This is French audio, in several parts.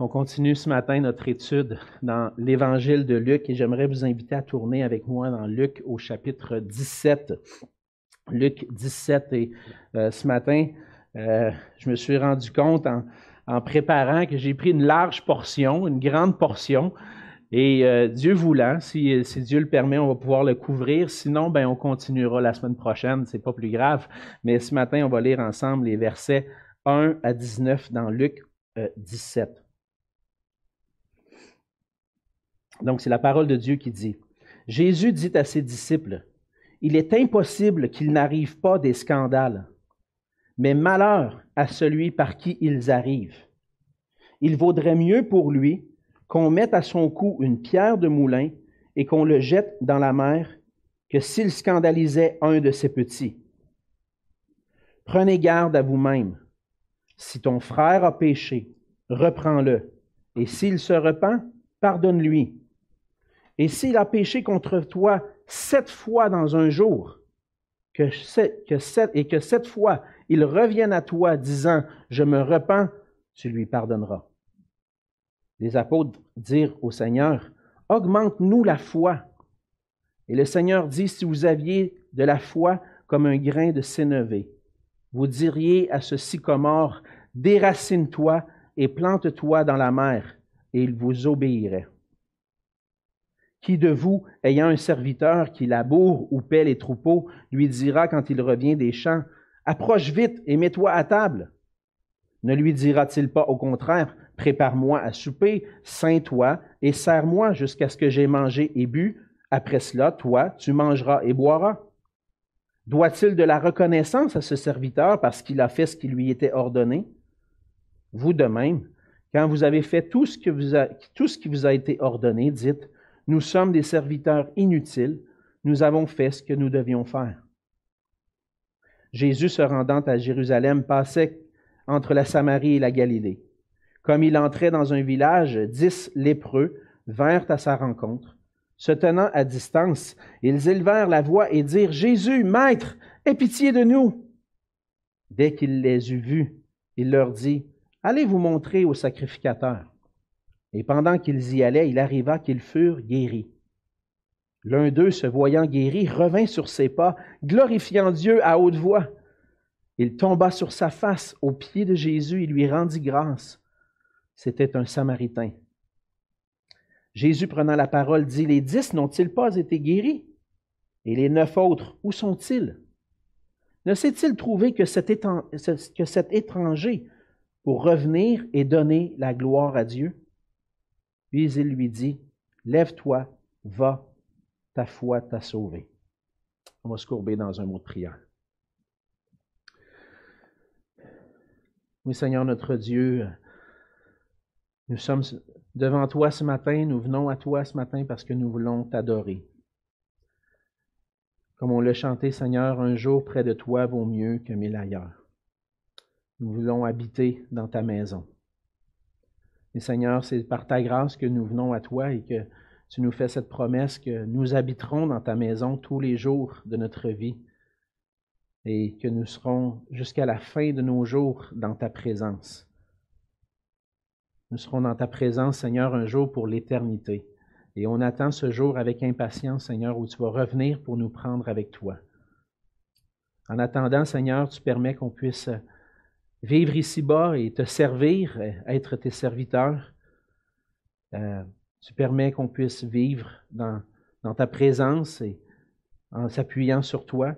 On continue ce matin notre étude dans l'évangile de Luc et j'aimerais vous inviter à tourner avec moi dans Luc au chapitre 17. Luc 17 et euh, ce matin, euh, je me suis rendu compte en, préparant que j'ai pris une large portion, une grande portion et euh, Dieu voulant, si, si, Dieu le permet, on va pouvoir le couvrir. Sinon, ben, on continuera la semaine prochaine. C'est pas plus grave. Mais ce matin, on va lire ensemble les versets 1 à 19 dans Luc 17. Donc, c'est la parole de Dieu qui dit. Jésus dit à ses disciples, Il est impossible qu'il n'arrive pas des scandales, mais malheur à celui par qui ils arrivent. Il vaudrait mieux pour lui qu'on mette à son cou une pierre de moulin et qu'on le jette dans la mer que s'il scandalisait un de ses petits. Prenez garde à vous-même. Si ton frère a péché, reprends-le, et s'il se repent, pardonne-lui. Et s'il a péché contre toi sept fois dans un jour, que que sept, et que sept fois il revienne à toi disant, je me repens, tu lui pardonneras. Les apôtres dirent au Seigneur, augmente-nous la foi. Et le Seigneur dit, si vous aviez de la foi comme un grain de sénévé, vous diriez à ce sycomore, déracine-toi et plante-toi dans la mer, et il vous obéirait. Qui de vous, ayant un serviteur qui laboure ou paie les troupeaux, lui dira quand il revient des champs, Approche vite et mets-toi à table Ne lui dira-t-il pas au contraire, Prépare-moi à souper, ceins-toi et sers-moi jusqu'à ce que j'aie mangé et bu, après cela, toi, tu mangeras et boiras Doit-il de la reconnaissance à ce serviteur parce qu'il a fait ce qui lui était ordonné? Vous de même, quand vous avez fait tout ce, tout ce qui vous a été ordonné, dites, nous sommes des serviteurs inutiles, nous avons fait ce que nous devions faire. Jésus, se rendant à Jérusalem, passait entre la Samarie et la Galilée. Comme il entrait dans un village, dix lépreux vinrent à sa rencontre. Se tenant à distance, ils élevèrent la voix et dirent, Jésus, Maître, aie pitié de nous. Dès qu'il les eut vus, il leur dit, Allez vous montrer au sacrificateur. Et pendant qu'ils y allaient, il arriva qu'ils furent guéris. L'un d'eux, se voyant guéri, revint sur ses pas, glorifiant Dieu à haute voix. Il tomba sur sa face aux pieds de Jésus et lui rendit grâce. C'était un Samaritain. Jésus, prenant la parole, dit, Les dix n'ont-ils pas été guéris? Et les neuf autres, où sont-ils? Ne s'est-il trouvé que cet, que cet étranger pour revenir et donner la gloire à Dieu? Puis il lui dit, Lève-toi, va, ta foi t'a sauvé. On va se courber dans un mot de prière. Oui, Seigneur notre Dieu, nous sommes devant toi ce matin, nous venons à toi ce matin parce que nous voulons t'adorer. Comme on l'a chanté, Seigneur, un jour près de toi vaut mieux que mille ailleurs. Nous voulons habiter dans ta maison. Et Seigneur, c'est par ta grâce que nous venons à toi et que tu nous fais cette promesse que nous habiterons dans ta maison tous les jours de notre vie et que nous serons jusqu'à la fin de nos jours dans ta présence. Nous serons dans ta présence, Seigneur, un jour pour l'éternité. Et on attend ce jour avec impatience, Seigneur, où tu vas revenir pour nous prendre avec toi. En attendant, Seigneur, tu permets qu'on puisse vivre ici-bas et te servir, être tes serviteurs. Euh, tu permets qu'on puisse vivre dans, ta présence et en s'appuyant sur toi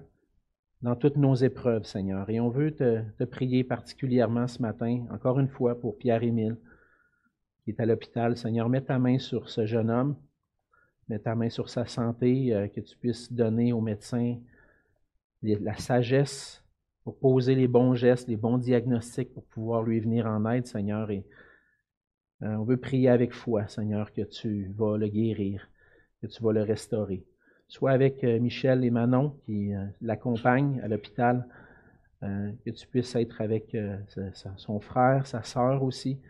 dans toutes nos épreuves, Seigneur. Et on veut te, te prier particulièrement ce matin, encore une fois, pour Pierre-Émile, qui est à l'hôpital. Seigneur, mets ta main sur ce jeune homme, mets ta main sur sa santé, euh, que tu puisses donner aux médecins la sagesse pour poser les bons gestes, les bons diagnostics pour pouvoir lui venir en aide, Seigneur. Et euh, on veut prier avec foi, Seigneur, que tu vas le guérir, que tu vas le restaurer. Soit avec euh, Michel et Manon qui euh, l'accompagnent à l'hôpital, que tu puisses être avec son frère, sa sœur aussi.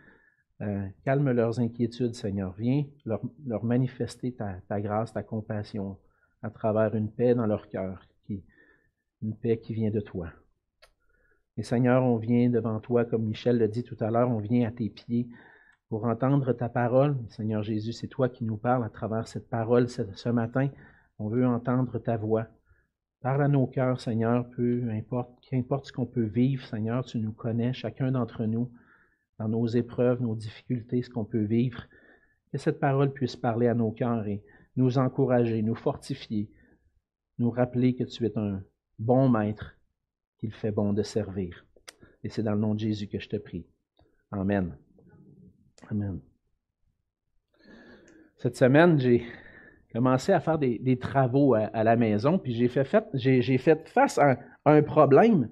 calme leurs inquiétudes, Seigneur. Viens leur, manifester ta, grâce, ta compassion à travers une paix dans leur cœur, une paix qui vient de toi. Et Seigneur, on vient devant toi, comme Michel l'a dit tout à l'heure, on vient à tes pieds pour entendre ta parole. Seigneur Jésus, c'est toi qui nous parles à travers cette parole ce matin. On veut entendre ta voix. Parle à nos cœurs, Seigneur, peu importe, qu'importe ce qu'on peut vivre, Seigneur, tu nous connais, chacun d'entre nous, dans nos épreuves, nos difficultés, ce qu'on peut vivre. Que cette parole puisse parler à nos cœurs et nous encourager, nous fortifier, nous rappeler que tu es un bon maître, qu'il fait bon de servir. Et c'est dans le nom de Jésus que je te prie. Amen. Amen. Cette semaine, j'ai commencé à faire des, travaux à, la maison, puis j'ai fait, fait, face à un, problème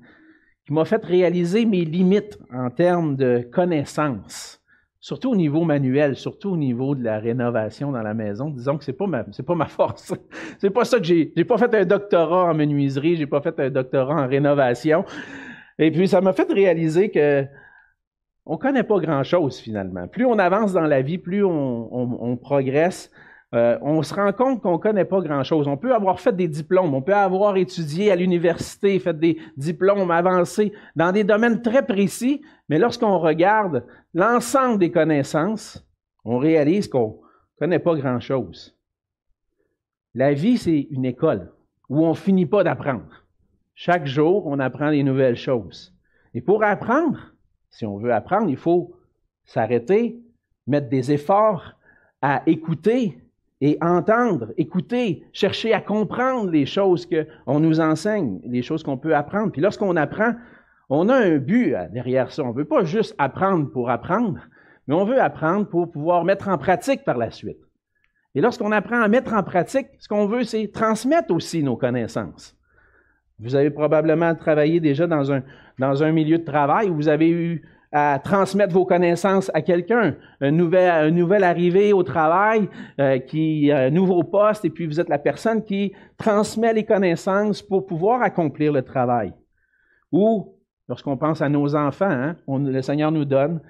qui m'a fait réaliser mes limites en termes de connaissances, surtout au niveau manuel, surtout au niveau de la rénovation dans la maison. Disons que c'est pas ma, c'est pas ma force. c'est pas ça que j'ai, j'ai pas fait un doctorat en menuiserie, j'ai pas fait un doctorat en rénovation. Et puis ça m'a fait réaliser que on connaît pas grand-chose finalement. Plus on avance dans la vie, plus on progresse, euh, on se rend compte qu'on ne connaît pas grand-chose. On peut avoir fait des diplômes, on peut avoir étudié à l'université, fait des diplômes avancés dans des domaines très précis, mais lorsqu'on regarde l'ensemble des connaissances, on réalise qu'on ne connaît pas grand-chose. La vie, c'est une école où on ne finit pas d'apprendre. Chaque jour, on apprend des nouvelles choses. Et pour apprendre, si on veut apprendre, il faut s'arrêter, mettre des efforts à écouter, et entendre, écouter, chercher à comprendre les choses qu'on nous enseigne, les choses qu'on peut apprendre. Puis lorsqu'on apprend, on a un but derrière ça. On ne veut pas juste apprendre pour apprendre, mais on veut apprendre pour pouvoir mettre en pratique par la suite. Et lorsqu'on apprend à mettre en pratique, ce qu'on veut, c'est transmettre aussi nos connaissances. Vous avez probablement travaillé déjà dans un, dans un milieu de travail où vous avez eu à transmettre vos connaissances à quelqu'un, un nouvel, nouvel arrivé au travail, euh, qui un nouveau poste, et puis vous êtes la personne qui transmet les connaissances pour pouvoir accomplir le travail. Ou lorsqu'on pense à nos enfants, hein, le Seigneur nous donne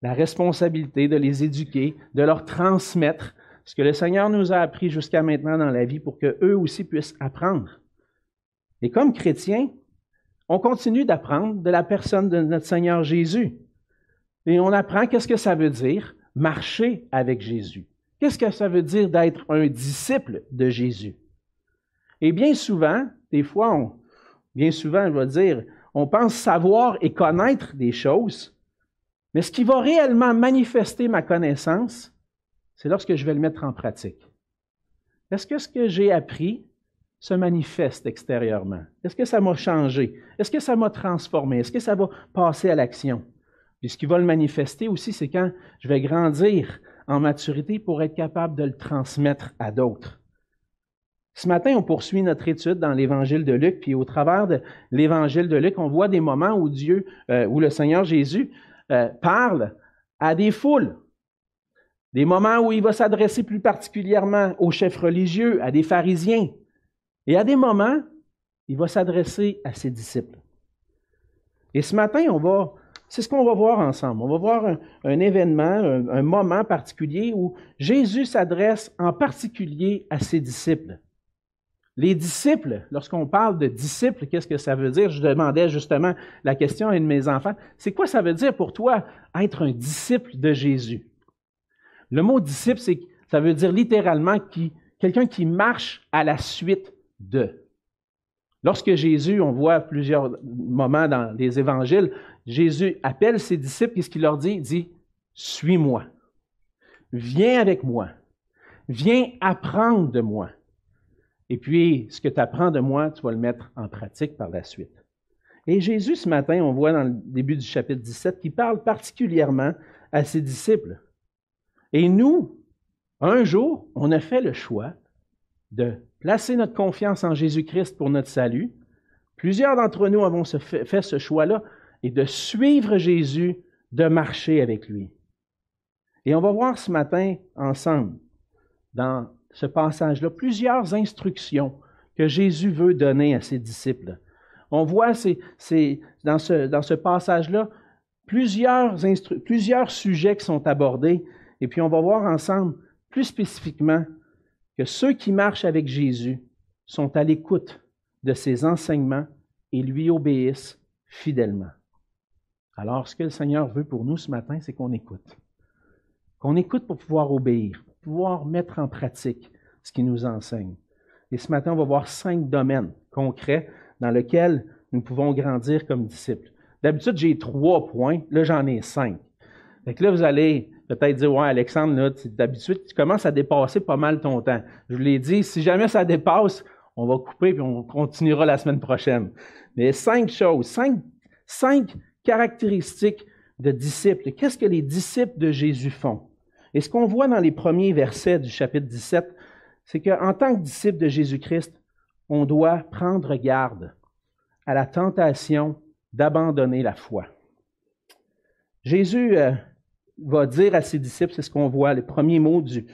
la responsabilité de les éduquer, de leur transmettre ce que le Seigneur nous a appris jusqu'à maintenant dans la vie pour qu'eux aussi puissent apprendre. Et comme chrétiens, on continue d'apprendre de la personne de notre Seigneur Jésus. Et on apprend qu'est-ce que ça veut dire marcher avec Jésus. Qu'est-ce que ça veut dire d'être un disciple de Jésus? Et bien souvent, des fois, on, bien souvent, je vais dire, on pense savoir et connaître des choses, mais ce qui va réellement manifester ma connaissance, c'est lorsque je vais le mettre en pratique. Est-ce que ce que j'ai appris se manifeste extérieurement? Est-ce que ça m'a changé? Est-ce que ça m'a transformé? Est-ce que ça va passer à l'action? Puis ce qui va le manifester aussi, c'est quand je vais grandir en maturité pour être capable de le transmettre à d'autres. Ce matin, on poursuit notre étude dans l'Évangile de Luc, puis au travers de l'Évangile de Luc, on voit des moments où Dieu, euh, où le Seigneur Jésus euh, parle à des foules. Des moments où il va s'adresser plus particulièrement aux chefs religieux, à des pharisiens, et à des moments, il va s'adresser à ses disciples. Et ce matin, on va, c'est ce qu'on va voir ensemble. On va voir un, événement, un, moment particulier où Jésus s'adresse en particulier à ses disciples. Les disciples, lorsqu'on parle de disciples, qu'est-ce que ça veut dire? Je demandais justement la question à un de mes enfants. C'est quoi ça veut dire pour toi être un disciple de Jésus? Le mot disciple, ça veut dire littéralement quelqu'un qui marche à la suite de. Lorsque Jésus, on voit plusieurs moments dans les évangiles, Jésus appelle ses disciples, qu'est-ce qu'il leur dit? Il dit, suis-moi. Viens avec moi. Viens apprendre de moi. Et puis, ce que tu apprends de moi, tu vas le mettre en pratique par la suite. Et Jésus, ce matin, on voit dans le début du chapitre 17, qu'il parle particulièrement à ses disciples. Et nous, un jour, on a fait le choix de placer notre confiance en Jésus-Christ pour notre salut. Plusieurs d'entre nous avons fait ce choix-là et de suivre Jésus, de marcher avec lui. Et on va voir ce matin ensemble, dans ce passage-là, plusieurs instructions que Jésus veut donner à ses disciples. On voit dans ce, passage-là plusieurs sujets qui sont abordés, et puis on va voir ensemble plus spécifiquement que ceux qui marchent avec Jésus sont à l'écoute de ses enseignements et lui obéissent fidèlement. Alors, ce que le Seigneur veut pour nous ce matin, c'est qu'on écoute. qu'on écoute pour pouvoir obéir, pour pouvoir mettre en pratique ce qu'il nous enseigne. Et ce matin, on va voir cinq domaines concrets dans lesquels nous pouvons grandir comme disciples. D'habitude, j'ai trois points. Là, j'en ai cinq. Fait là, vous allez peut-être dire, ouais, Alexandre, d'habitude, tu commences à dépasser pas mal ton temps. Je vous l'ai dit, si jamais ça dépasse, on va couper puis on continuera la semaine prochaine. Mais cinq choses, cinq, cinq caractéristiques de disciples. Qu'est-ce que les disciples de Jésus font? Et ce qu'on voit dans les premiers versets du chapitre 17, c'est qu'en tant que disciple de Jésus-Christ, on doit prendre garde à la tentation d'abandonner la foi. Jésus euh, va dire à ses disciples, c'est ce qu'on voit, les premiers mots du,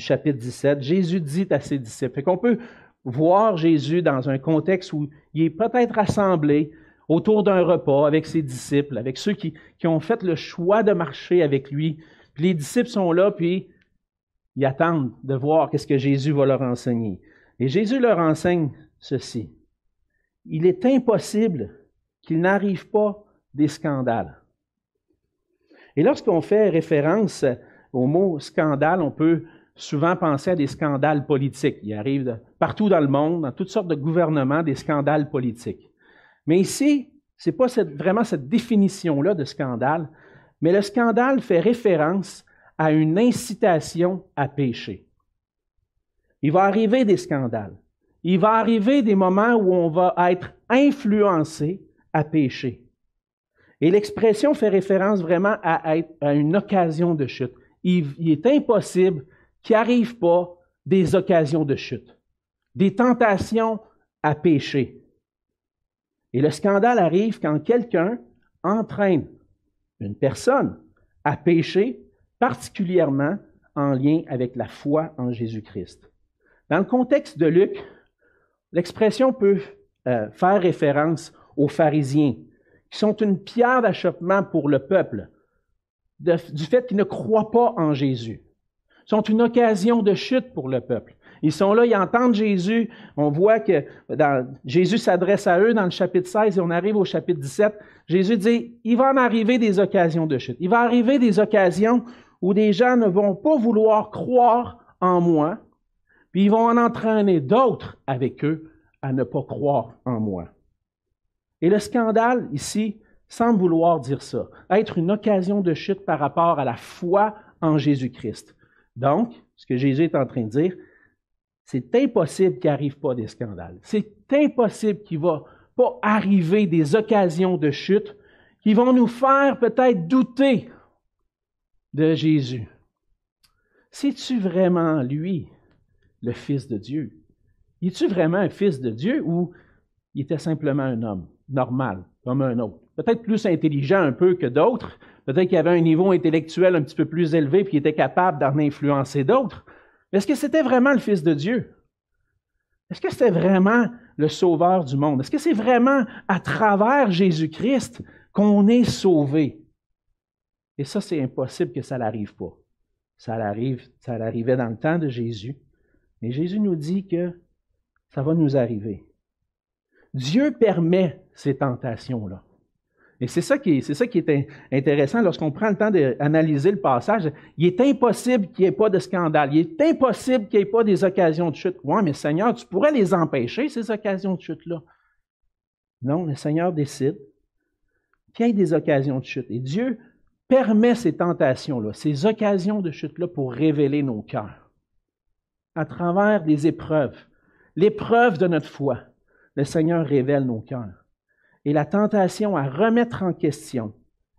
chapitre 17, Jésus dit à ses disciples. qu'on peut voir Jésus dans un contexte où il est peut-être rassemblé autour d'un repas avec ses disciples, avec ceux qui, qui ont fait le choix de marcher avec lui. Puis les disciples sont là, puis ils attendent de voir qu'est-ce que Jésus va leur enseigner. Et Jésus leur enseigne ceci. Il est impossible qu'il n'arrive pas des scandales. Et lorsqu'on fait référence au mot scandale, on peut souvent penser à des scandales politiques. Il arrive partout dans le monde, dans toutes sortes de gouvernements, des scandales politiques. Mais ici, ce n'est pas vraiment cette définition-là de scandale, mais le scandale fait référence à une incitation à pécher. Il va arriver des scandales. Il va arriver des moments où on va être influencé à pécher. Et l'expression fait référence vraiment à, à, une occasion de chute. Il, il est impossible qu'il n'arrive pas des occasions de chute, des tentations à pécher. Et le scandale arrive quand quelqu'un entraîne une personne à pécher particulièrement en lien avec la foi en Jésus-Christ. Dans le contexte de Luc, l'expression peut euh, faire référence aux pharisiens, qui sont une pierre d'achoppement pour le peuple, du fait qu'ils ne croient pas en Jésus. Ils sont une occasion de chute pour le peuple. Ils sont là, ils entendent Jésus. On voit que Jésus s'adresse à eux dans le chapitre 16 et on arrive au chapitre 17. Jésus dit, il va en arriver des occasions de chute. Il va arriver des occasions où des gens ne vont pas vouloir croire en moi, puis ils vont en entraîner d'autres avec eux à ne pas croire en moi. Et le scandale ici semble vouloir dire ça, être une occasion de chute par rapport à la foi en Jésus-Christ. Donc, ce que Jésus est en train de dire, c'est impossible qu'il n'arrive pas des scandales. C'est impossible qu'il ne va pas arriver des occasions de chute qui vont nous faire peut-être douter de Jésus. C'est-tu vraiment lui, le Fils de Dieu? Es-tu vraiment un Fils de Dieu ou il était simplement un homme? Normal, comme un autre? Peut-être plus intelligent un peu que d'autres, peut-être qu'il avait un niveau intellectuel un petit peu plus élevé et qu'il était capable d'en influencer d'autres. Mais est-ce que c'était vraiment le Fils de Dieu? Est-ce que c'était vraiment le Sauveur du monde? Est-ce que c'est vraiment à travers Jésus-Christ qu'on est sauvé? Et ça, c'est impossible que ça n'arrive pas. Ça arrive, ça arrivait dans le temps de Jésus. Mais Jésus nous dit que ça va nous arriver. Dieu permet ces tentations-là. Et c'est ça, qui est, intéressant lorsqu'on prend le temps d'analyser le passage. Il est impossible qu'il n'y ait pas de scandale. Il est impossible qu'il n'y ait pas des occasions de chute. Oui, mais Seigneur, tu pourrais les empêcher, ces occasions de chute-là. Non, le Seigneur décide qu'il y ait des occasions de chute. Et Dieu permet ces tentations-là, ces occasions de chute-là pour révéler nos cœurs. À travers des épreuves, l'épreuve de notre foi, le Seigneur révèle nos cœurs. Et la tentation à remettre en question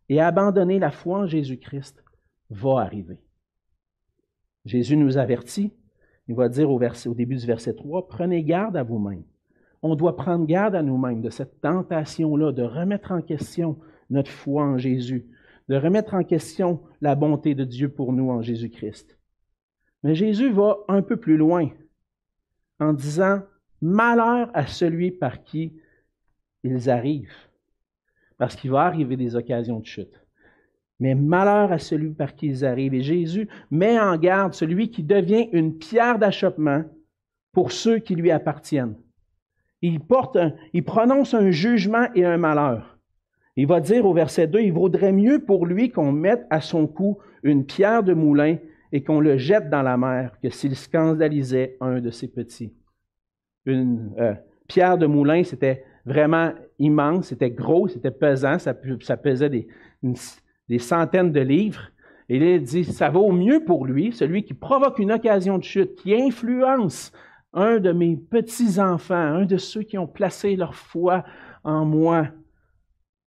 et abandonner la foi en Jésus-Christ va arriver. Jésus nous avertit, il va dire au, au début du verset 3, prenez garde à vous-même. On doit prendre garde à nous-mêmes de cette tentation-là, de remettre en question notre foi en Jésus, de remettre en question la bonté de Dieu pour nous en Jésus-Christ. Mais Jésus va un peu plus loin en disant, malheur à celui par qui ils arrivent, parce qu'il va arriver des occasions de chute. Mais malheur à celui par qui ils arrivent. Et Jésus met en garde celui qui devient une pierre d'achoppement pour ceux qui lui appartiennent. Il, porte il prononce un jugement et un malheur. Il va dire au verset 2, il vaudrait mieux pour lui qu'on mette à son cou une pierre de moulin et qu'on le jette dans la mer que s'il scandalisait un de ses petits. Une euh, pierre de moulin, c'était vraiment immense, c'était gros, c'était pesant, ça, pesait des, centaines de livres. Et il dit, ça vaut mieux pour lui, celui qui provoque une occasion de chute, qui influence un de mes petits-enfants, un de ceux qui ont placé leur foi en moi.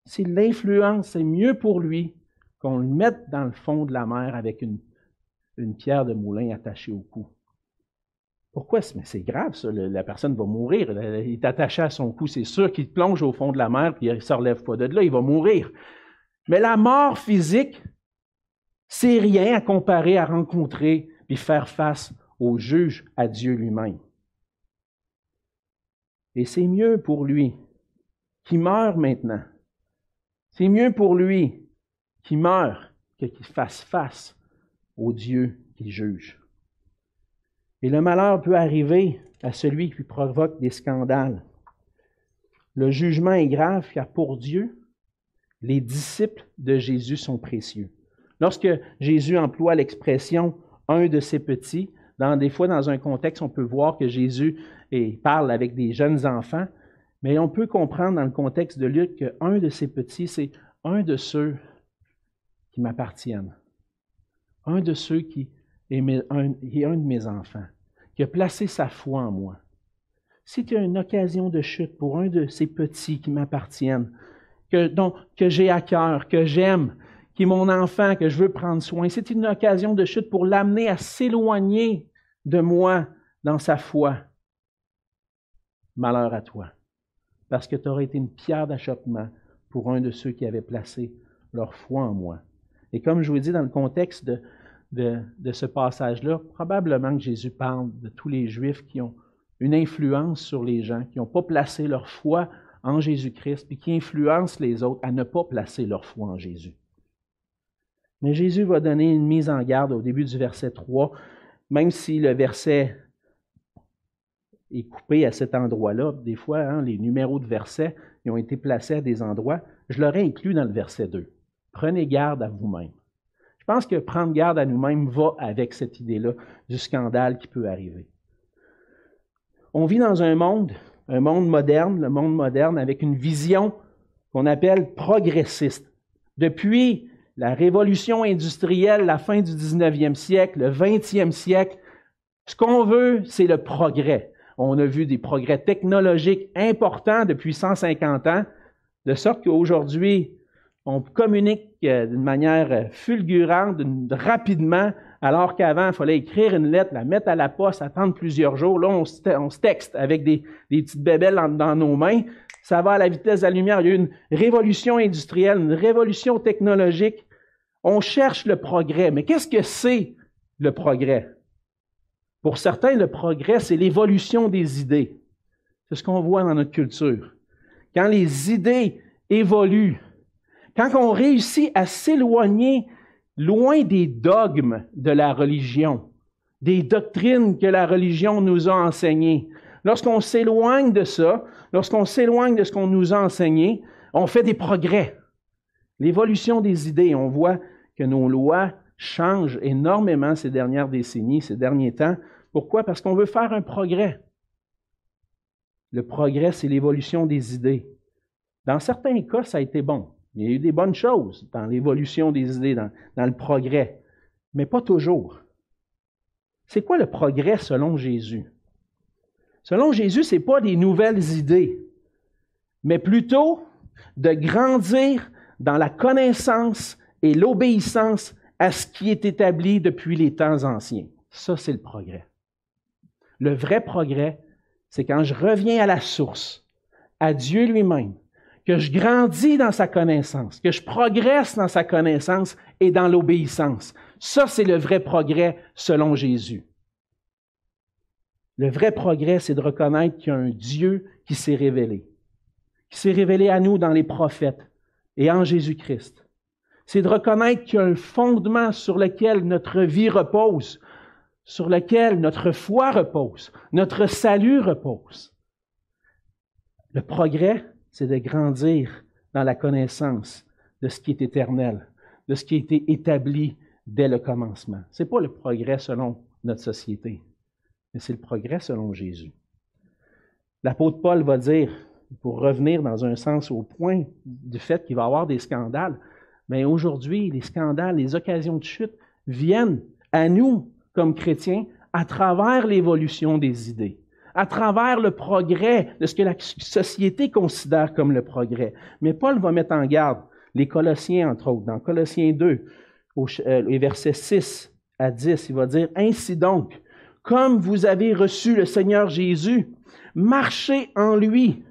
C'est l'influence, c'est mieux pour lui qu'on le mette dans le fond de la mer avec une pierre de moulin attachée au cou. Pourquoi? Mais c'est grave, ça. La personne va mourir. Il est attaché à son cou. C'est sûr qu'il plonge au fond de la mer, puis il ne se relève pas de là, il va mourir. Mais la mort physique, c'est rien à comparer à rencontrer puis faire face au juge, à Dieu lui-même. Et c'est mieux pour lui qui meurt maintenant. C'est mieux pour lui qui meurt que qu'il fasse face au Dieu qui juge. Et le malheur peut arriver à celui qui provoque des scandales. Le jugement est grave car pour Dieu, les disciples de Jésus sont précieux. Lorsque Jésus emploie l'expression un de ses petits, dans, des fois dans un contexte, on peut voir que Jésus parle avec des jeunes enfants, mais on peut comprendre dans le contexte de Luc qu'un de ses petits, c'est un de ceux qui m'appartiennent, un de ceux qui est, un, de mes enfants, qui a placé sa foi en moi. Si tu as une occasion de chute pour un de ces petits qui m'appartiennent, que, que j'ai à cœur, que j'aime, qui est mon enfant, que je veux prendre soin. C'est une occasion de chute pour l'amener à s'éloigner de moi dans sa foi. Malheur à toi, parce que tu aurais été une pierre d'achoppement pour un de ceux qui avaient placé leur foi en moi. Et comme je vous dit dans le contexte de, de, ce passage-là, probablement que Jésus parle de tous les Juifs qui ont une influence sur les gens, qui n'ont pas placé leur foi en Jésus-Christ, puis qui influencent les autres à ne pas placer leur foi en Jésus. Mais Jésus va donner une mise en garde au début du verset 3, même si le verset est coupé à cet endroit-là. Des fois, hein, les numéros de versets ont été placés à des endroits. Je l'aurais inclus dans le verset 2. Prenez garde à vous-même. Pense que prendre garde à nous-mêmes va avec cette idée-là du scandale qui peut arriver. On vit dans un monde un monde moderne, le monde moderne, avec une vision qu'on appelle progressiste. Depuis la révolution industrielle, la fin du 19e siècle, le 20e siècle, ce qu'on veut, c'est le progrès. On a vu des progrès technologiques importants depuis 150 ans, de sorte qu'aujourd'hui, on communique euh, d'une manière fulgurante, rapidement, alors qu'avant, il fallait écrire une lettre, la mettre à la poste, attendre plusieurs jours. Là, on se, texte avec des, petites bébelles dans, nos mains. Ça va à la vitesse de la lumière. Il y a eu une révolution industrielle, une révolution technologique. On cherche le progrès. Mais qu'est-ce que c'est le progrès? Pour certains, le progrès, c'est l'évolution des idées. C'est ce qu'on voit dans notre culture. Quand les idées évoluent, quand on réussit à s'éloigner loin des dogmes de la religion, des doctrines que la religion nous a enseignées. Lorsqu'on s'éloigne de ça, lorsqu'on s'éloigne de ce qu'on nous a enseigné, on fait des progrès. L'évolution des idées, on voit que nos lois changent énormément ces dernières décennies, ces derniers temps. Pourquoi? Parce qu'on veut faire un progrès. Le progrès, c'est l'évolution des idées. Dans certains cas, ça a été bon. Il y a eu des bonnes choses dans l'évolution des idées, dans, le progrès, mais pas toujours. C'est quoi le progrès selon Jésus? Selon Jésus, ce n'est pas des nouvelles idées, mais plutôt de grandir dans la connaissance et l'obéissance à ce qui est établi depuis les temps anciens. Ça, c'est le progrès. Le vrai progrès, c'est quand je reviens à la source, à Dieu lui-même, que je grandis dans sa connaissance, que je progresse dans sa connaissance et dans l'obéissance. Ça, c'est le vrai progrès selon Jésus. Le vrai progrès, c'est de reconnaître qu'il y a un Dieu qui s'est révélé, qui s'est révélé à nous dans les prophètes et en Jésus-Christ. C'est de reconnaître qu'il y a un fondement sur lequel notre vie repose, sur lequel notre foi repose, notre salut repose. Le progrès, c'est de grandir dans la connaissance de ce qui est éternel, de ce qui a été établi dès le commencement. Ce n'est pas le progrès selon notre société, mais c'est le progrès selon Jésus. L'apôtre Paul va dire, pour revenir dans un sens au point du fait qu'il va y avoir des scandales, mais aujourd'hui, les scandales, les occasions de chute viennent à nous, comme chrétiens, à travers l'évolution des idées, à travers le progrès de ce que la société considère comme le progrès. Mais Paul va mettre en garde les Colossiens, entre autres, dans Colossiens 2, au, euh, versets 6 à 10, il va dire, Ainsi donc, comme vous avez reçu le Seigneur Jésus, marchez en lui,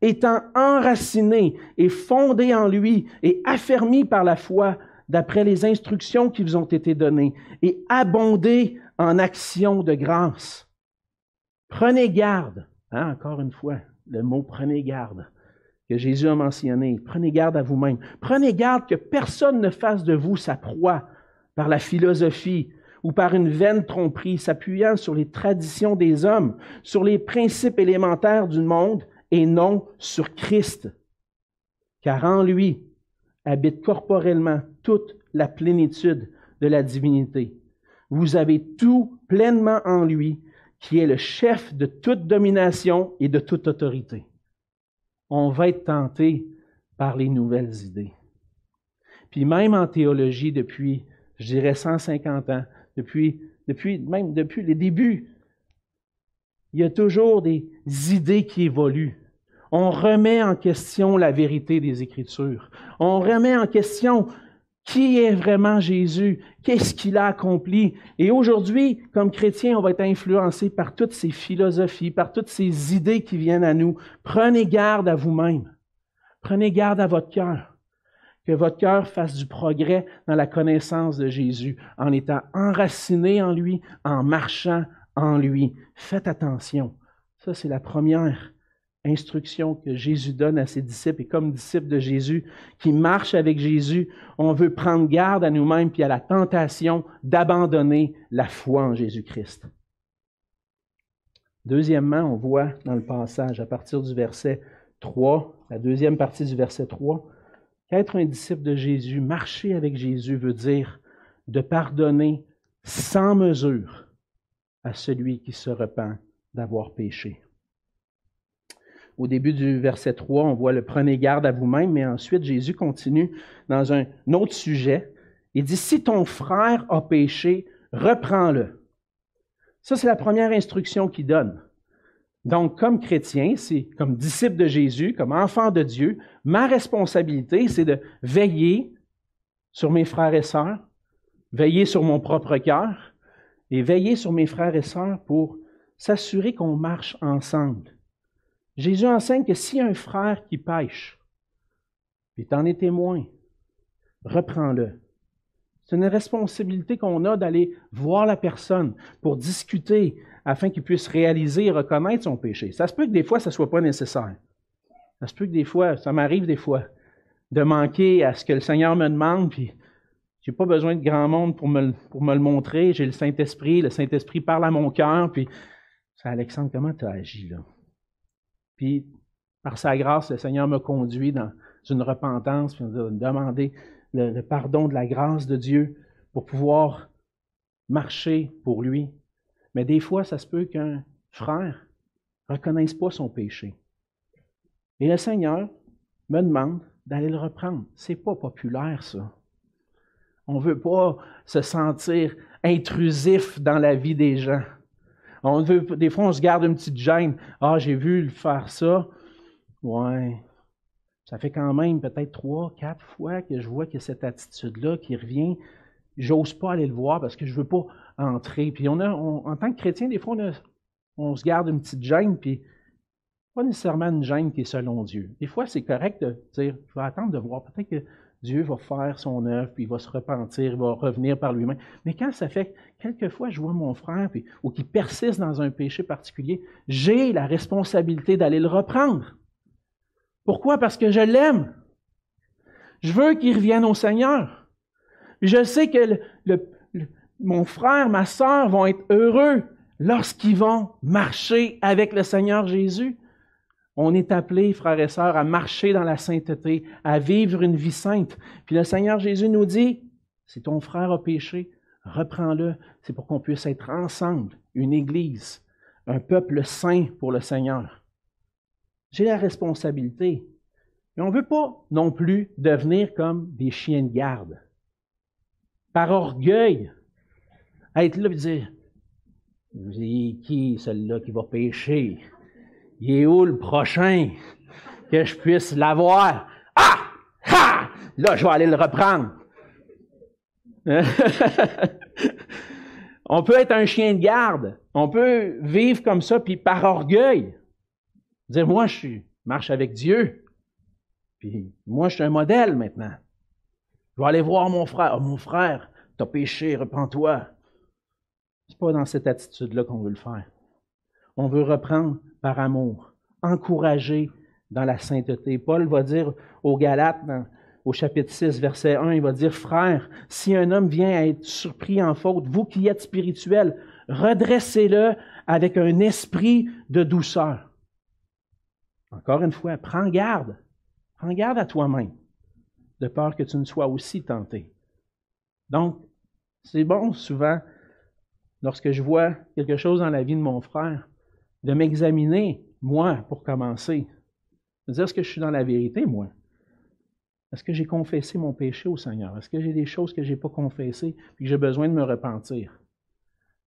étant enracinés et fondés en lui et affermis par la foi d'après les instructions qui vous ont été données, et abondez en actions de grâce. Prenez garde, hein, encore une fois, le mot prenez garde que Jésus a mentionné. Prenez garde à vous-même. Prenez garde que personne ne fasse de vous sa proie par la philosophie ou par une vaine tromperie, s'appuyant sur les traditions des hommes, sur les principes élémentaires du monde et non sur Christ. Car en lui habite corporellement toute la plénitude de la divinité. Vous avez tout pleinement en lui, qui est le chef de toute domination et de toute autorité on va être tenté par les nouvelles idées. Puis même en théologie, depuis, je dirais, 150 ans, depuis, depuis, même depuis les débuts, il y a toujours des idées qui évoluent. On remet en question la vérité des Écritures. On remet en question qui est vraiment Jésus? Qu'est-ce qu'il a accompli? Et aujourd'hui, comme chrétien, on va être influencé par toutes ces philosophies, par toutes ces idées qui viennent à nous. Prenez garde à vous-même. Prenez garde à votre cœur. Que votre cœur fasse du progrès dans la connaissance de Jésus, en étant enraciné en lui, en marchant en lui. Faites attention. Ça, c'est la première instruction que Jésus donne à ses disciples et comme disciples de Jésus qui marchent avec Jésus, on veut prendre garde à nous-mêmes puis à la tentation d'abandonner la foi en Jésus-Christ. Deuxièmement, on voit dans le passage à partir du verset 3, la deuxième partie du verset 3, qu'être un disciple de Jésus, marcher avec Jésus veut dire de pardonner sans mesure à celui qui se repent d'avoir péché au début du verset 3, on voit le prenez garde à vous-même, mais ensuite Jésus continue dans un autre sujet. Il dit, si ton frère a péché, reprends-le. Ça, c'est la première instruction qu'il donne. Donc, comme chrétien, c'est comme disciple de Jésus, comme enfant de Dieu, ma responsabilité, c'est de veiller sur mes frères et sœurs, veiller sur mon propre cœur et veiller sur mes frères et sœurs pour s'assurer qu'on marche ensemble Jésus enseigne que si un frère qui pêche, puis en es témoin, reprends-le. C'est une responsabilité qu'on a d'aller voir la personne pour discuter afin qu'il puisse réaliser et reconnaître son péché. Ça se peut que des fois, ça ne soit pas nécessaire. Ça se peut que des fois, ça m'arrive des fois, de manquer à ce que le Seigneur me demande, puis j'ai pas besoin de grand monde pour me, pour me le montrer. J'ai le Saint-Esprit, le Saint-Esprit parle à mon cœur, puis Alexandre, comment tu as agi là? Puis, par sa grâce, le Seigneur me conduit dans une repentance, puis demander le, le pardon de la grâce de Dieu pour pouvoir marcher pour lui. Mais des fois, ça se peut qu'un frère ne reconnaisse pas son péché. Et le Seigneur me demande d'aller le reprendre. C'est pas populaire, ça. On ne veut pas se sentir intrusif dans la vie des gens. On veut, des fois, on se garde une petite gêne. Ah, j'ai vu le faire ça. Ouais. Ça fait quand même peut-être trois, quatre fois que je vois que cette attitude-là qui revient. J'ose pas aller le voir parce que je veux pas entrer. Puis on a, en tant que chrétien, des fois, on, se garde une petite gêne, puis pas nécessairement une gêne qui est selon Dieu. Des fois, c'est correct de dire, je vais attendre de voir. Peut-être que Dieu va faire son œuvre, puis il va se repentir, il va revenir par lui-même. Mais quand ça fait quelquefois, je vois mon frère, puis, ou qui persiste dans un péché particulier, j'ai la responsabilité d'aller le reprendre. Pourquoi? Parce que je l'aime. Je veux qu'il revienne au Seigneur. Je sais que mon frère, ma soeur vont être heureux lorsqu'ils vont marcher avec le Seigneur Jésus. On est appelé, frères et sœurs, à marcher dans la sainteté, à vivre une vie sainte. Puis le Seigneur Jésus nous dit, si ton frère a péché, reprends-le. C'est pour qu'on puisse être ensemble, une Église, un peuple saint pour le Seigneur. J'ai la responsabilité. Et on ne veut pas non plus devenir comme des chiens de garde. Par orgueil, être là et dire, qui celui-là qui va pécher? Il est où le prochain? Que je puisse l'avoir? Ah! Ha! Là, je vais aller le reprendre. on peut être un chien de garde. On peut vivre comme ça, puis par orgueil. Dire, moi, je marche avec Dieu. Puis moi, je suis un modèle maintenant. Je vais aller voir mon frère. Oh, mon frère, t'as péché, repends-toi. C'est pas dans cette attitude-là qu'on veut le faire. On veut reprendre par amour, encourager dans la sainteté. Paul va dire aux Galates, au chapitre 6, verset 1, il va dire, Frère, si un homme vient à être surpris en faute, vous qui êtes spirituels, redressez-le avec un esprit de douceur. Encore une fois, prends garde. Prends garde à toi-même, de peur que tu ne sois aussi tenté. Donc, c'est bon souvent, lorsque je vois quelque chose dans la vie de mon frère, de m'examiner, moi, pour commencer. De dire, est-ce que je suis dans la vérité, moi? Est-ce que j'ai confessé mon péché au Seigneur? Est-ce que j'ai des choses que je n'ai pas confessées et que j'ai besoin de me repentir?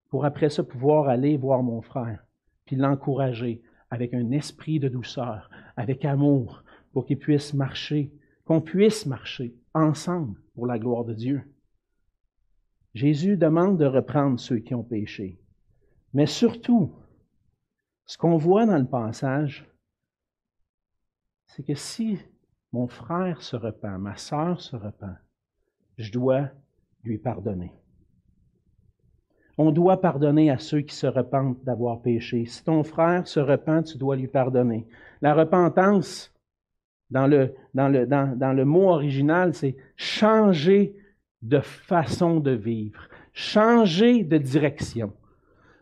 Pour après ça pouvoir aller voir mon frère, puis l'encourager avec un esprit de douceur, avec amour, pour qu'il puisse marcher, qu'on puisse marcher ensemble pour la gloire de Dieu. Jésus demande de reprendre ceux qui ont péché. Mais surtout, ce qu'on voit dans le passage, c'est que si mon frère se repent, ma sœur se repent, je dois lui pardonner. On doit pardonner à ceux qui se repentent d'avoir péché. Si ton frère se repent, tu dois lui pardonner. La repentance, dans le, le mot original, c'est changer de façon de vivre, changer de direction.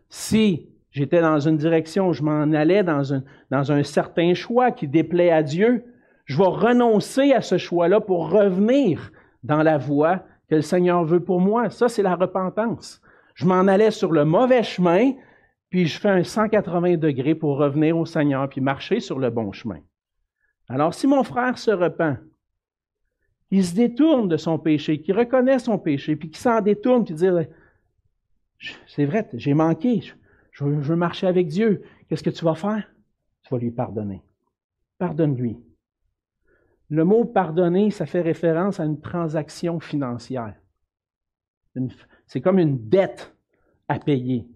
Si j'étais dans une direction, je m'en allais dans un, dans un certain choix qui déplaît à Dieu, je vais renoncer à ce choix-là pour revenir dans la voie que le Seigneur veut pour moi. Ça, c'est la repentance. Je m'en allais sur le mauvais chemin, puis je fais un 180 degrés pour revenir au Seigneur, puis marcher sur le bon chemin. Alors, si mon frère se repent, il se détourne de son péché, qu'il reconnaît son péché, puis qu'il s'en détourne, puis dire, c'est vrai, j'ai manqué, je veux marcher avec Dieu. Qu'est-ce que tu vas faire? Tu vas lui pardonner. Pardonne-lui. Le mot pardonner, ça fait référence à une transaction financière. C'est comme une dette à payer.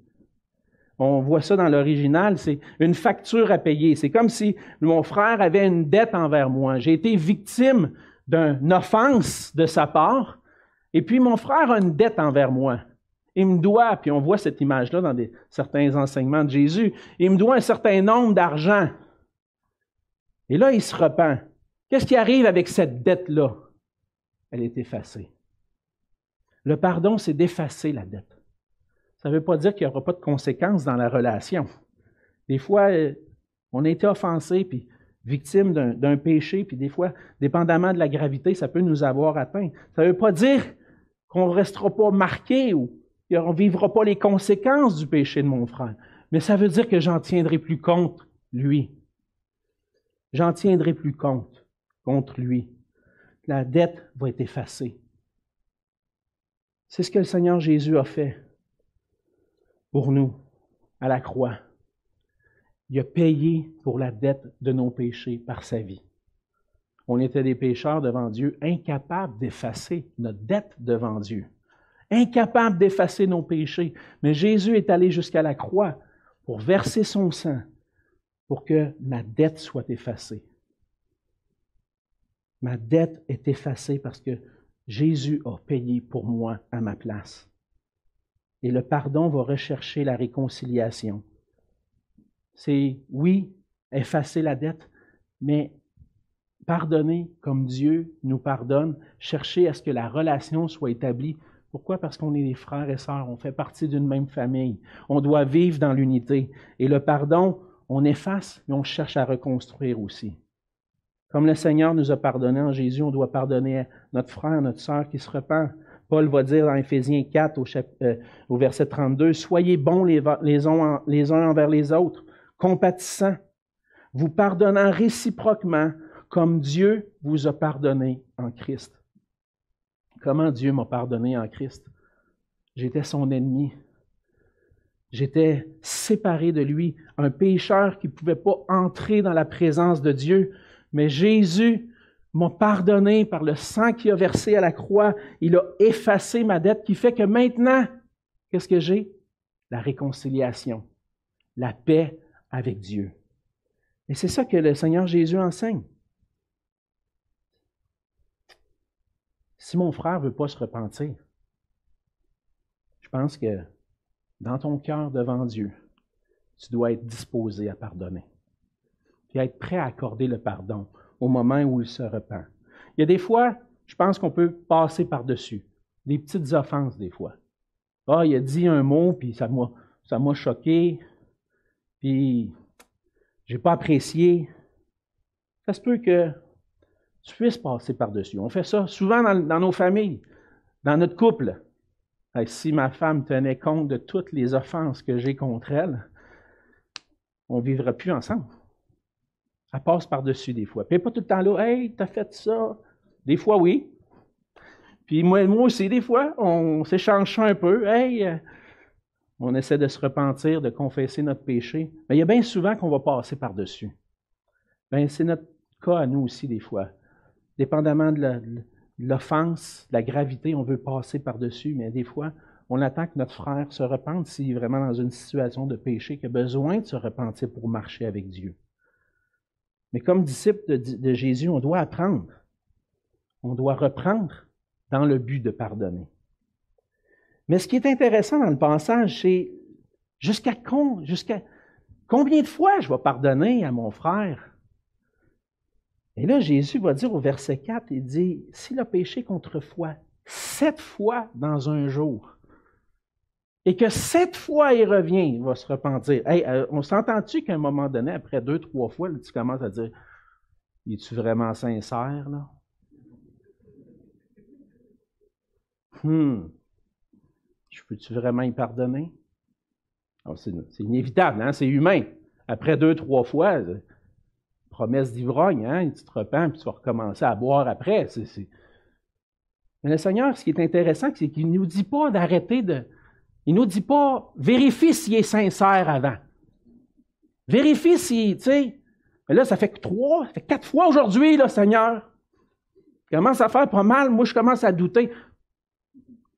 On voit ça dans l'original, c'est une facture à payer. C'est comme si mon frère avait une dette envers moi. J'ai été victime d'une offense de sa part, et puis mon frère a une dette envers moi. Il me doit, puis on voit cette image-là dans certains enseignements de Jésus, il me doit un certain nombre d'argent. Et là, il se repent. Qu'est-ce qui arrive avec cette dette-là? Elle est effacée. Le pardon, c'est d'effacer la dette. Ça ne veut pas dire qu'il n'y aura pas de conséquences dans la relation. Des fois, euh, on a été offensé, puis victime d'un péché, puis des fois, dépendamment de la gravité, ça peut nous avoir atteint. Ça ne veut pas dire qu'on ne restera pas marqué ou qu'on ne vivra pas les conséquences du péché de mon frère. Mais ça veut dire que j'en tiendrai plus compte, lui. J'en tiendrai plus compte contre lui. La dette va être effacée. C'est ce que le Seigneur Jésus a fait pour nous à la croix. Il a payé pour la dette de nos péchés par sa vie. On était des pécheurs devant Dieu, incapables d'effacer notre dette devant Dieu, incapables d'effacer nos péchés. Mais Jésus est allé jusqu'à la croix pour verser son sang, pour que ma dette soit effacée. Ma dette est effacée parce que Jésus a payé pour moi à ma place. Et le pardon va rechercher la réconciliation. C'est, oui, effacer la dette, mais pardonner comme Dieu nous pardonne, chercher à ce que la relation soit établie. Pourquoi? Parce qu'on est des frères et sœurs, on fait partie d'une même famille. On doit vivre dans l'unité. Et le pardon, on efface, mais on cherche à reconstruire aussi. Comme le Seigneur nous a pardonné en Jésus, on doit pardonner à notre frère, notre sœur qui se repent. Paul va dire dans Éphésiens 4 au, euh, au verset 32, Soyez bons les, uns envers les autres, compatissants, vous pardonnant réciproquement comme Dieu vous a pardonné en Christ. Comment Dieu m'a pardonné en Christ? J'étais son ennemi. J'étais séparé de lui, un pécheur qui ne pouvait pas entrer dans la présence de Dieu. Mais Jésus m'a pardonné par le sang qui a versé à la croix. Il a effacé ma dette qui fait que maintenant, qu'est-ce que j'ai? La réconciliation, la paix avec Dieu. Et c'est ça que le Seigneur Jésus enseigne. Si mon frère ne veut pas se repentir, je pense que dans ton cœur devant Dieu, tu dois être disposé à pardonner. Puis être prêt à accorder le pardon au moment où il se repent. Il y a des fois, je pense qu'on peut passer par-dessus. Des petites offenses, des fois. Ah, il a dit un mot, puis ça m'a, ça m'a choqué, puis j'ai pas apprécié. Ça se peut que tu puisses passer par-dessus. On fait ça souvent dans, nos familles, dans notre couple. si ma femme tenait compte de toutes les offenses que j'ai contre elle, on ne vivrait plus ensemble. Elle passe par-dessus des fois. Puis pas tout le temps là, hey, t'as fait ça. Des fois, oui. Puis moi, moi aussi, des fois, on s'échange un peu. Hey, euh, on essaie de se repentir, de confesser notre péché. Mais il y a bien souvent qu'on va passer par-dessus. Ben, c'est notre cas à nous aussi, des fois. Dépendamment de l'offense, de la gravité, on veut passer par-dessus, mais des fois, on attend que notre frère se repente s'il est vraiment dans une situation de péché, qu'il a besoin de se repentir pour marcher avec Dieu. Mais comme disciple de, Jésus, on doit apprendre. On doit reprendre dans le but de pardonner. Mais ce qui est intéressant dans le passage, c'est jusqu'à combien de fois je vais pardonner à mon frère? Et là, Jésus va dire au verset 4, il dit, s'il a péché contre foi sept fois dans un jour, et que sept fois il revient, il va se repentir. Hey, euh, on s'entend-tu qu'à un moment donné, après deux, trois fois, tu commences à dire Es-tu vraiment sincère, là? Hum. Je peux-tu vraiment y pardonner? c'est inévitable, hein? c'est humain. Après deux, trois fois, promesse d'ivrogne, hein? tu te repens, puis tu vas recommencer à boire après. Mais le Seigneur, ce qui est intéressant, c'est qu'il ne nous dit pas d'arrêter de, il ne nous dit pas, vérifie s'il est sincère avant. Vérifie si, tu sais. Mais là, ça fait trois, ça fait quatre fois aujourd'hui, là, Seigneur. Il commence à faire pas mal. Moi, je commence à douter.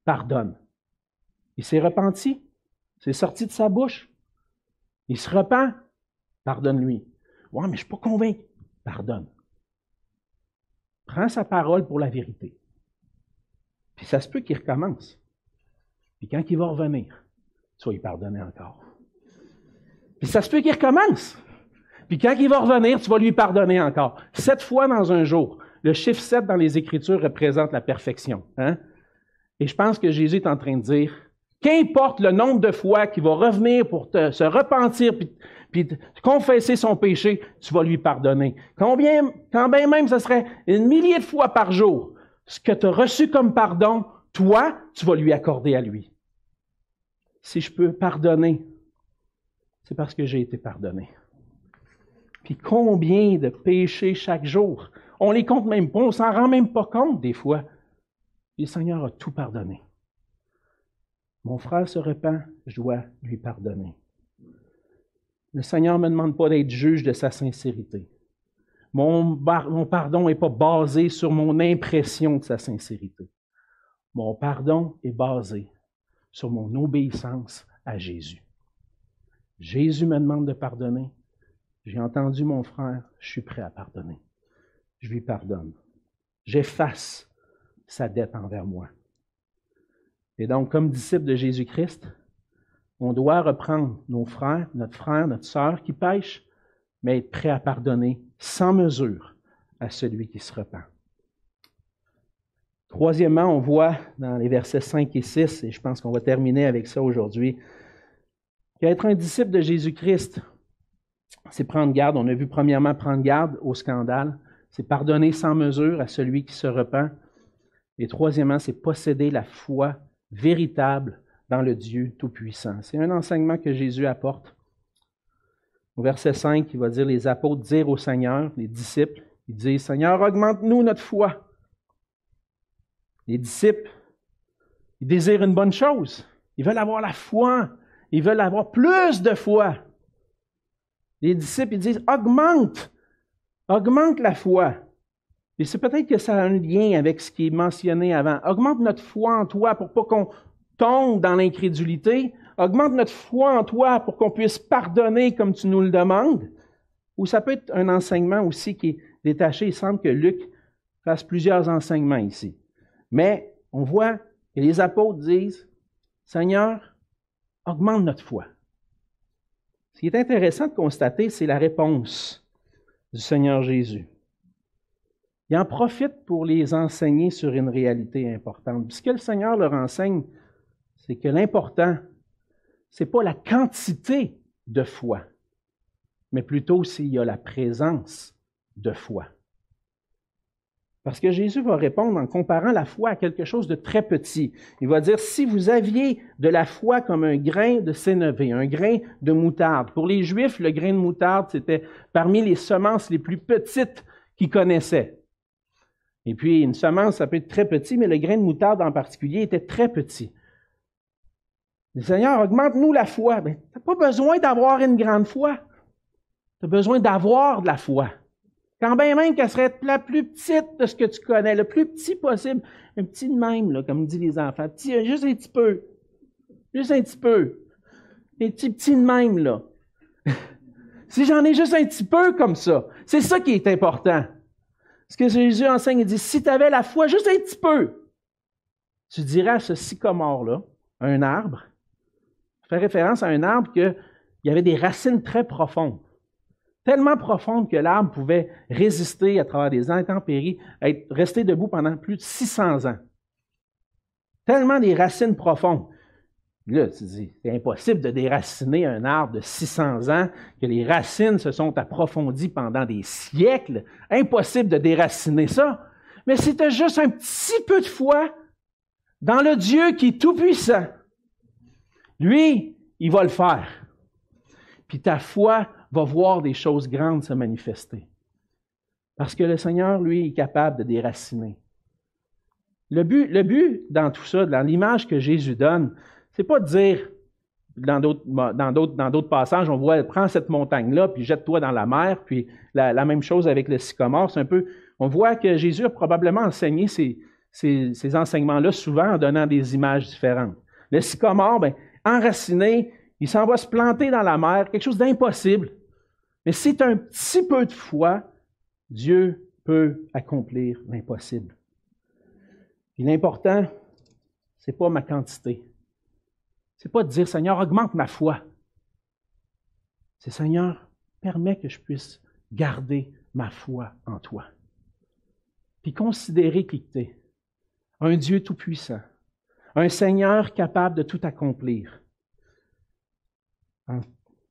Pardonne. Il s'est repenti. C'est sorti de sa bouche. Il se repent. Pardonne-lui. Ouais, mais je ne suis pas convaincu. Pardonne. Prends sa parole pour la vérité. Puis ça se peut qu'il recommence. Puis quand il va revenir, tu vas lui pardonner encore. Puis ça se peut qu'il recommence. Puis quand il va revenir, tu vas lui pardonner encore. Sept fois dans un jour. Le chiffre sept dans les Écritures représente la perfection. Hein? Et je pense que Jésus est en train de dire, qu'importe le nombre de fois qu'il va revenir pour te, se repentir puis confesser son péché, tu vas lui pardonner. Combien, quand même ce serait une millier de fois par jour, ce que tu as reçu comme pardon, toi, tu vas lui accorder à lui. Si je peux pardonner, c'est parce que j'ai été pardonné. Puis combien de péchés chaque jour? On les compte même pas, on s'en rend même pas compte des fois. le Seigneur a tout pardonné. Mon frère se repent, je dois lui pardonner. Le Seigneur ne me demande pas d'être juge de sa sincérité. Mon, pardon n'est pas basé sur mon impression de sa sincérité. Mon pardon est basé sur mon obéissance à Jésus. Jésus me demande de pardonner. J'ai entendu mon frère, je suis prêt à pardonner. Je lui pardonne. J'efface sa dette envers moi. Et donc, comme disciple de Jésus-Christ, on doit reprendre nos frères, notre frère, notre sœur qui pêchent, mais être prêt à pardonner sans mesure à celui qui se repent. Troisièmement, on voit dans les versets 5 et 6, et je pense qu'on va terminer avec ça aujourd'hui, qu'être un disciple de Jésus-Christ, c'est prendre garde. On a vu premièrement prendre garde au scandale. C'est pardonner sans mesure à celui qui se repent. Et troisièmement, c'est posséder la foi véritable dans le Dieu Tout-Puissant. C'est un enseignement que Jésus apporte. Au verset 5, il va dire, les apôtres dirent au Seigneur, les disciples, ils disent, Seigneur, augmente-nous notre foi. Les disciples, ils désirent une bonne chose. Ils veulent avoir la foi. Ils veulent avoir plus de foi. Les disciples, ils disent, augmente, augmente la foi. Et c'est peut-être que ça a un lien avec ce qui est mentionné avant. Augmente notre foi en toi pour pas qu'on tombe dans l'incrédulité. Augmente notre foi en toi pour qu'on puisse pardonner comme tu nous le demandes. Ou ça peut être un enseignement aussi qui est détaché. Il semble que Luc fasse plusieurs enseignements ici. Mais on voit que les apôtres disent, Seigneur, augmente notre foi. Ce qui est intéressant de constater, c'est la réponse du Seigneur Jésus. Il en profite pour les enseigner sur une réalité importante. Ce que le Seigneur leur enseigne, c'est que l'important, ce n'est pas la quantité de foi, mais plutôt s'il y a la présence de foi. Parce que Jésus va répondre en comparant la foi à quelque chose de très petit. Il va dire, si vous aviez de la foi comme un grain de sénévé, un grain de moutarde. Pour les Juifs, le grain de moutarde, c'était parmi les semences les plus petites qu'ils connaissaient. Et puis, une semence, ça peut être très petit, mais le grain de moutarde en particulier était très petit. Le Seigneur, augmente-nous la foi. Ben, tu n'as pas besoin d'avoir une grande foi. Tu as besoin d'avoir de la foi. Quand bien même qu'elle serait la plus petite de ce que tu connais, le plus petit possible, un petit de même, comme disent les enfants, juste un petit peu, juste un petit peu, un petit petit de même, là. si j'en ai juste un petit peu comme ça, c'est ça qui est important. Ce que Jésus enseigne, il dit, si tu avais la foi juste un petit peu, tu dirais à ce sycomore-là, un arbre, fait référence à un arbre qui y avait des racines très profondes tellement profonde que l'arbre pouvait résister à travers des intempéries, être, rester debout pendant plus de 600 ans. Tellement des racines profondes. Là, tu dis, c'est impossible de déraciner un arbre de 600 ans, que les racines se sont approfondies pendant des siècles. Impossible de déraciner ça. Mais as juste un petit peu de foi dans le Dieu qui est tout-puissant, lui, il va le faire. Puis ta foi va voir des choses grandes se manifester. Parce que le Seigneur, lui, est capable de déraciner. Le but, le but dans tout ça, dans l'image que Jésus donne, c'est pas de dire, dans d'autres, passages, on voit, prends cette montagne-là, puis jette-toi dans la mer, puis la, même chose avec le sycomore. C'est un peu, on voit que Jésus a probablement enseigné ces, ces, enseignements-là souvent en donnant des images différentes. Le sycomore, ben, enraciné, il s'en va se planter dans la mer, quelque chose d'impossible. Mais si tu as un petit peu de foi, Dieu peut accomplir l'impossible. L'important, ce n'est pas ma quantité. Ce n'est pas de dire, Seigneur, augmente ma foi. C'est, Seigneur, permets que je puisse garder ma foi en toi. Puis considérer qui tu es. Un Dieu tout-puissant. Un Seigneur capable de tout accomplir.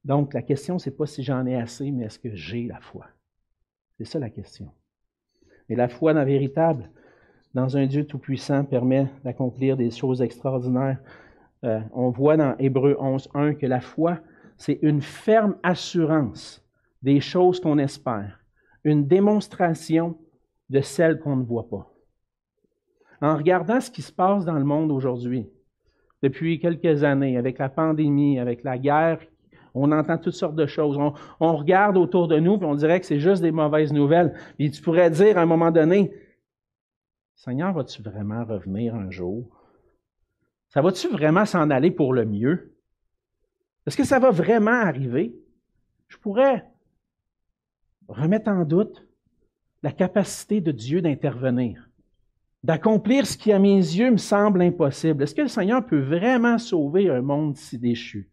Donc, la question, ce n'est pas si j'en ai assez, mais est-ce que j'ai la foi? C'est ça la question. Et la foi, dans véritable, dans un Dieu tout-puissant, permet d'accomplir des choses extraordinaires. Euh, on voit dans Hébreu 11, 1 que la foi, c'est une ferme assurance des choses qu'on espère, une démonstration de celles qu'on ne voit pas. En regardant ce qui se passe dans le monde aujourd'hui, depuis quelques années, avec la pandémie, avec la guerre on entend toutes sortes de choses. On, regarde autour de nous, et on dirait que c'est juste des mauvaises nouvelles. Et tu pourrais dire à un moment donné, Seigneur, vas-tu vraiment revenir un jour? Ça va-tu vraiment s'en aller pour le mieux? Est-ce que ça va vraiment arriver? Je pourrais remettre en doute la capacité de Dieu d'intervenir, d'accomplir ce qui à mes yeux me semble impossible. Est-ce que le Seigneur peut vraiment sauver un monde si déchu?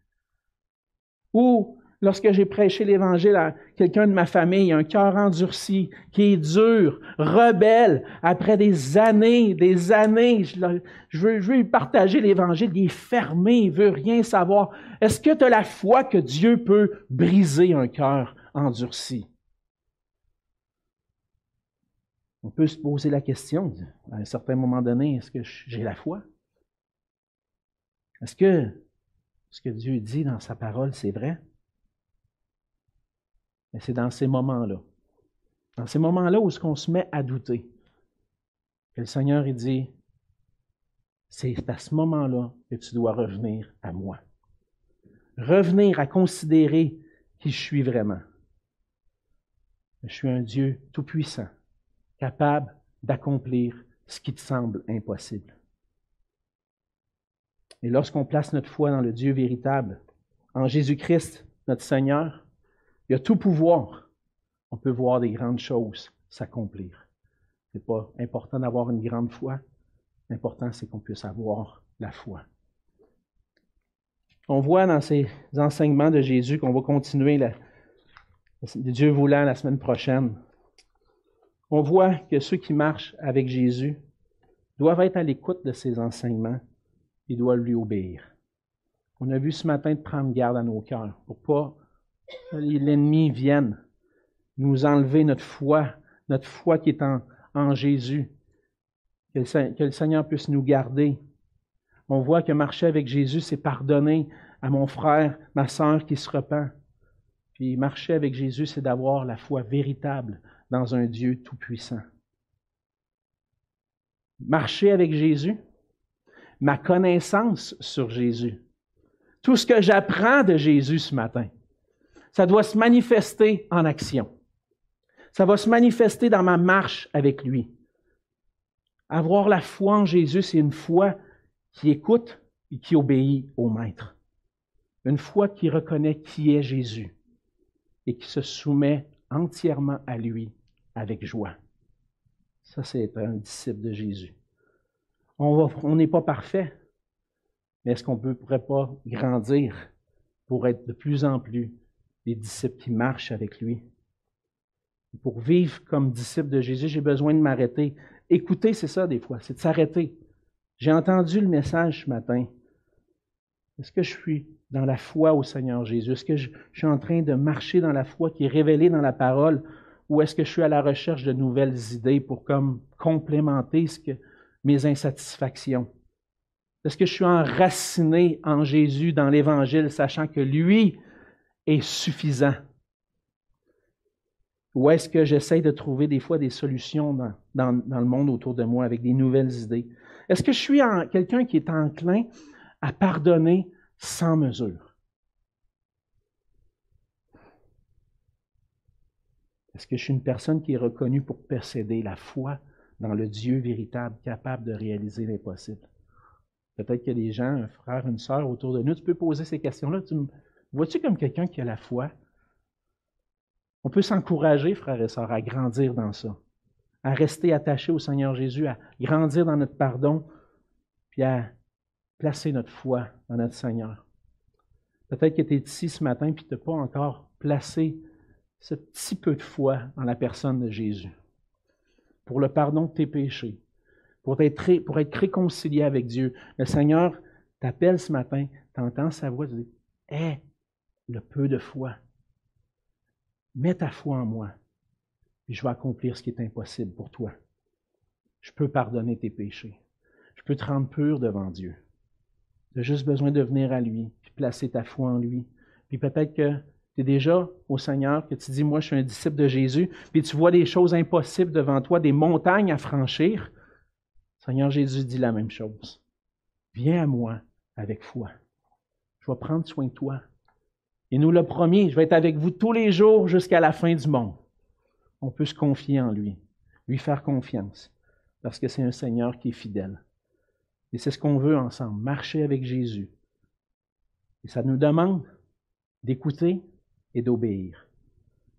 Ou lorsque j'ai prêché l'Évangile à quelqu'un de ma famille, un cœur endurci, qui est dur, rebelle, après des années, des années, je, veux, lui partager l'Évangile, il est fermé, il veut rien savoir. Est-ce que tu as la foi que Dieu peut briser un cœur endurci? On peut se poser la question, à un certain moment donné, est-ce que j'ai la foi? Est-ce que ce que Dieu dit dans sa parole, c'est vrai? Mais c'est dans ces moments-là, dans ces moments-là où ce qu'on se met à douter, que le Seigneur dit, c'est à ce moment-là que tu dois revenir à moi. Revenir à considérer qui je suis vraiment. Je suis un Dieu tout-puissant, capable d'accomplir ce qui te semble impossible. Et lorsqu'on place notre foi dans le Dieu véritable, en Jésus-Christ, notre Seigneur, il y a tout pouvoir. On peut voir des grandes choses s'accomplir. Ce n'est pas important d'avoir une grande foi. L'important, c'est qu'on puisse avoir la foi. On voit dans ces enseignements de Jésus qu'on va continuer, la, Dieu voulant, la semaine prochaine. On voit que ceux qui marchent avec Jésus doivent être à l'écoute de ses enseignements et doivent lui obéir. On a vu ce matin de prendre garde à nos cœurs pour pas l'ennemi vienne nous enlever notre foi, notre foi qui est en, Jésus. Que le, que le, Seigneur puisse nous garder. On voit que marcher avec Jésus, c'est pardonner à mon frère, ma sœur qui se repent. Puis marcher avec Jésus, c'est d'avoir la foi véritable dans un Dieu tout-puissant. Marcher avec Jésus, ma connaissance sur Jésus, tout ce que j'apprends de Jésus ce matin, ça doit se manifester en action. Ça va se manifester dans ma marche avec lui. Avoir la foi en Jésus, c'est une foi qui écoute et qui obéit au Maître. Une foi qui reconnaît qui est Jésus et qui se soumet entièrement à lui avec joie. Ça, c'est un disciple de Jésus. On n'est pas parfait, mais est-ce qu'on ne pourrait pas grandir pour être de plus en plus les disciples qui marchent avec lui? Pour vivre comme disciple de Jésus, j'ai besoin de m'arrêter. Écouter, c'est ça des fois, c'est de s'arrêter. J'ai entendu le message ce matin. Est-ce que je suis dans la foi au Seigneur Jésus? Est-ce que je, suis en train de marcher dans la foi qui est révélée dans la parole? Ou est-ce que je suis à la recherche de nouvelles idées pour comme complémenter ce que, mes insatisfactions? Est-ce que je suis enraciné en Jésus, dans l'Évangile, sachant que lui est suffisant? Ou est-ce que j'essaie de trouver des fois des solutions dans, dans, le monde autour de moi avec des nouvelles idées? Est-ce que je suis quelqu'un qui est enclin à pardonner sans mesure? Est-ce que je suis une personne qui est reconnue pour posséder la foi dans le Dieu véritable, capable de réaliser l'impossible? Peut-être qu'il y a des gens, un frère, une sœur autour de nous, tu peux poser ces questions-là. Tu Vois-tu comme quelqu'un qui a la foi? On peut s'encourager, frères et sœurs, à grandir dans ça, à rester attaché au Seigneur Jésus, à grandir dans notre pardon, puis à placer notre foi dans notre Seigneur. Peut-être que tu es ici ce matin et tu n'as pas encore placé ce petit peu de foi dans la personne de Jésus pour le pardon de tes péchés, pour être, réconcilié avec Dieu. Le Seigneur t'appelle ce matin, tu entends sa voix, tu dis Hé, le peu de foi. Mets ta foi en moi, et je vais accomplir ce qui est impossible pour toi. Je peux pardonner tes péchés. Je peux te rendre pur devant Dieu. Tu as juste besoin de venir à lui, puis placer ta foi en lui. Puis peut-être que tu es déjà au Seigneur, que tu dis, moi je suis un disciple de Jésus, puis tu vois des choses impossibles devant toi, des montagnes à franchir. Seigneur Jésus dit la même chose. Viens à moi avec foi. Je vais prendre soin de toi. Il nous l'a promis, je vais être avec vous tous les jours jusqu'à la fin du monde. On peut se confier en lui, lui faire confiance, parce que c'est un Seigneur qui est fidèle. Et c'est ce qu'on veut ensemble, marcher avec Jésus. Et ça nous demande d'écouter et d'obéir.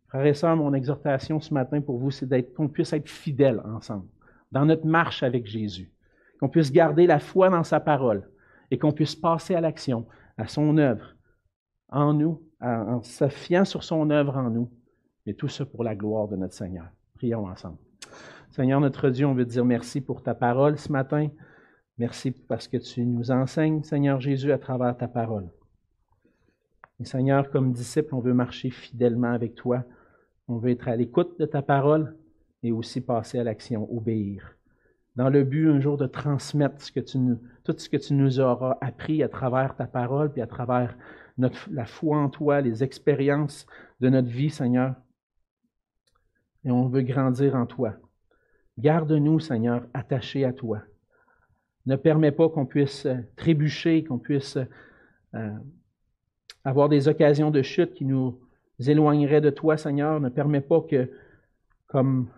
Frères et sœurs, mon exhortation ce matin pour vous, c'est qu'on puisse être fidèles ensemble, dans notre marche avec Jésus, qu'on puisse garder la foi dans sa parole et qu'on puisse passer à l'action, à son œuvre, en nous, en se fiant sur son œuvre en nous. Et tout ça pour la gloire de notre Seigneur. Prions ensemble. Seigneur notre Dieu, on veut te dire merci pour ta parole ce matin. Merci parce que tu nous enseignes, Seigneur Jésus, à travers ta parole. Et Seigneur, comme disciple, on veut marcher fidèlement avec toi. On veut être à l'écoute de ta parole et aussi passer à l'action, obéir. Dans le but un jour de transmettre tout ce que tu nous auras appris à travers ta parole, puis à travers la foi en toi, les expériences de notre vie, Seigneur. Et on veut grandir en toi. Garde-nous, Seigneur, attachés à toi. Ne permets pas qu'on puisse trébucher, qu'on puisse euh, avoir des occasions de chute qui nous éloigneraient de toi, Seigneur. Ne permets pas que, comme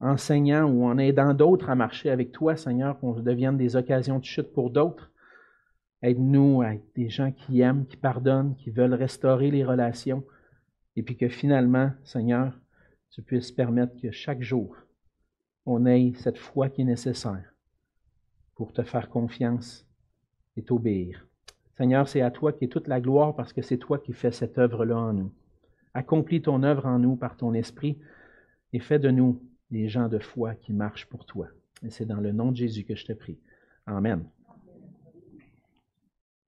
enseignant ou en aidant d'autres à marcher avec toi, Seigneur, qu'on devienne des occasions de chute pour d'autres. Aide-nous à être des gens qui aiment, qui pardonnent, qui veulent restaurer les relations. Et puis que finalement, Seigneur, tu puisses permettre que chaque jour, on ait cette foi qui est nécessaire pour te faire confiance et t'obéir. Seigneur, c'est à toi qui est toute la gloire parce que c'est toi qui fais cette œuvre-là en nous. Accomplis ton œuvre en nous par ton esprit et fais de nous des gens de foi qui marchent pour toi. Et c'est dans le nom de Jésus que je te prie. Amen.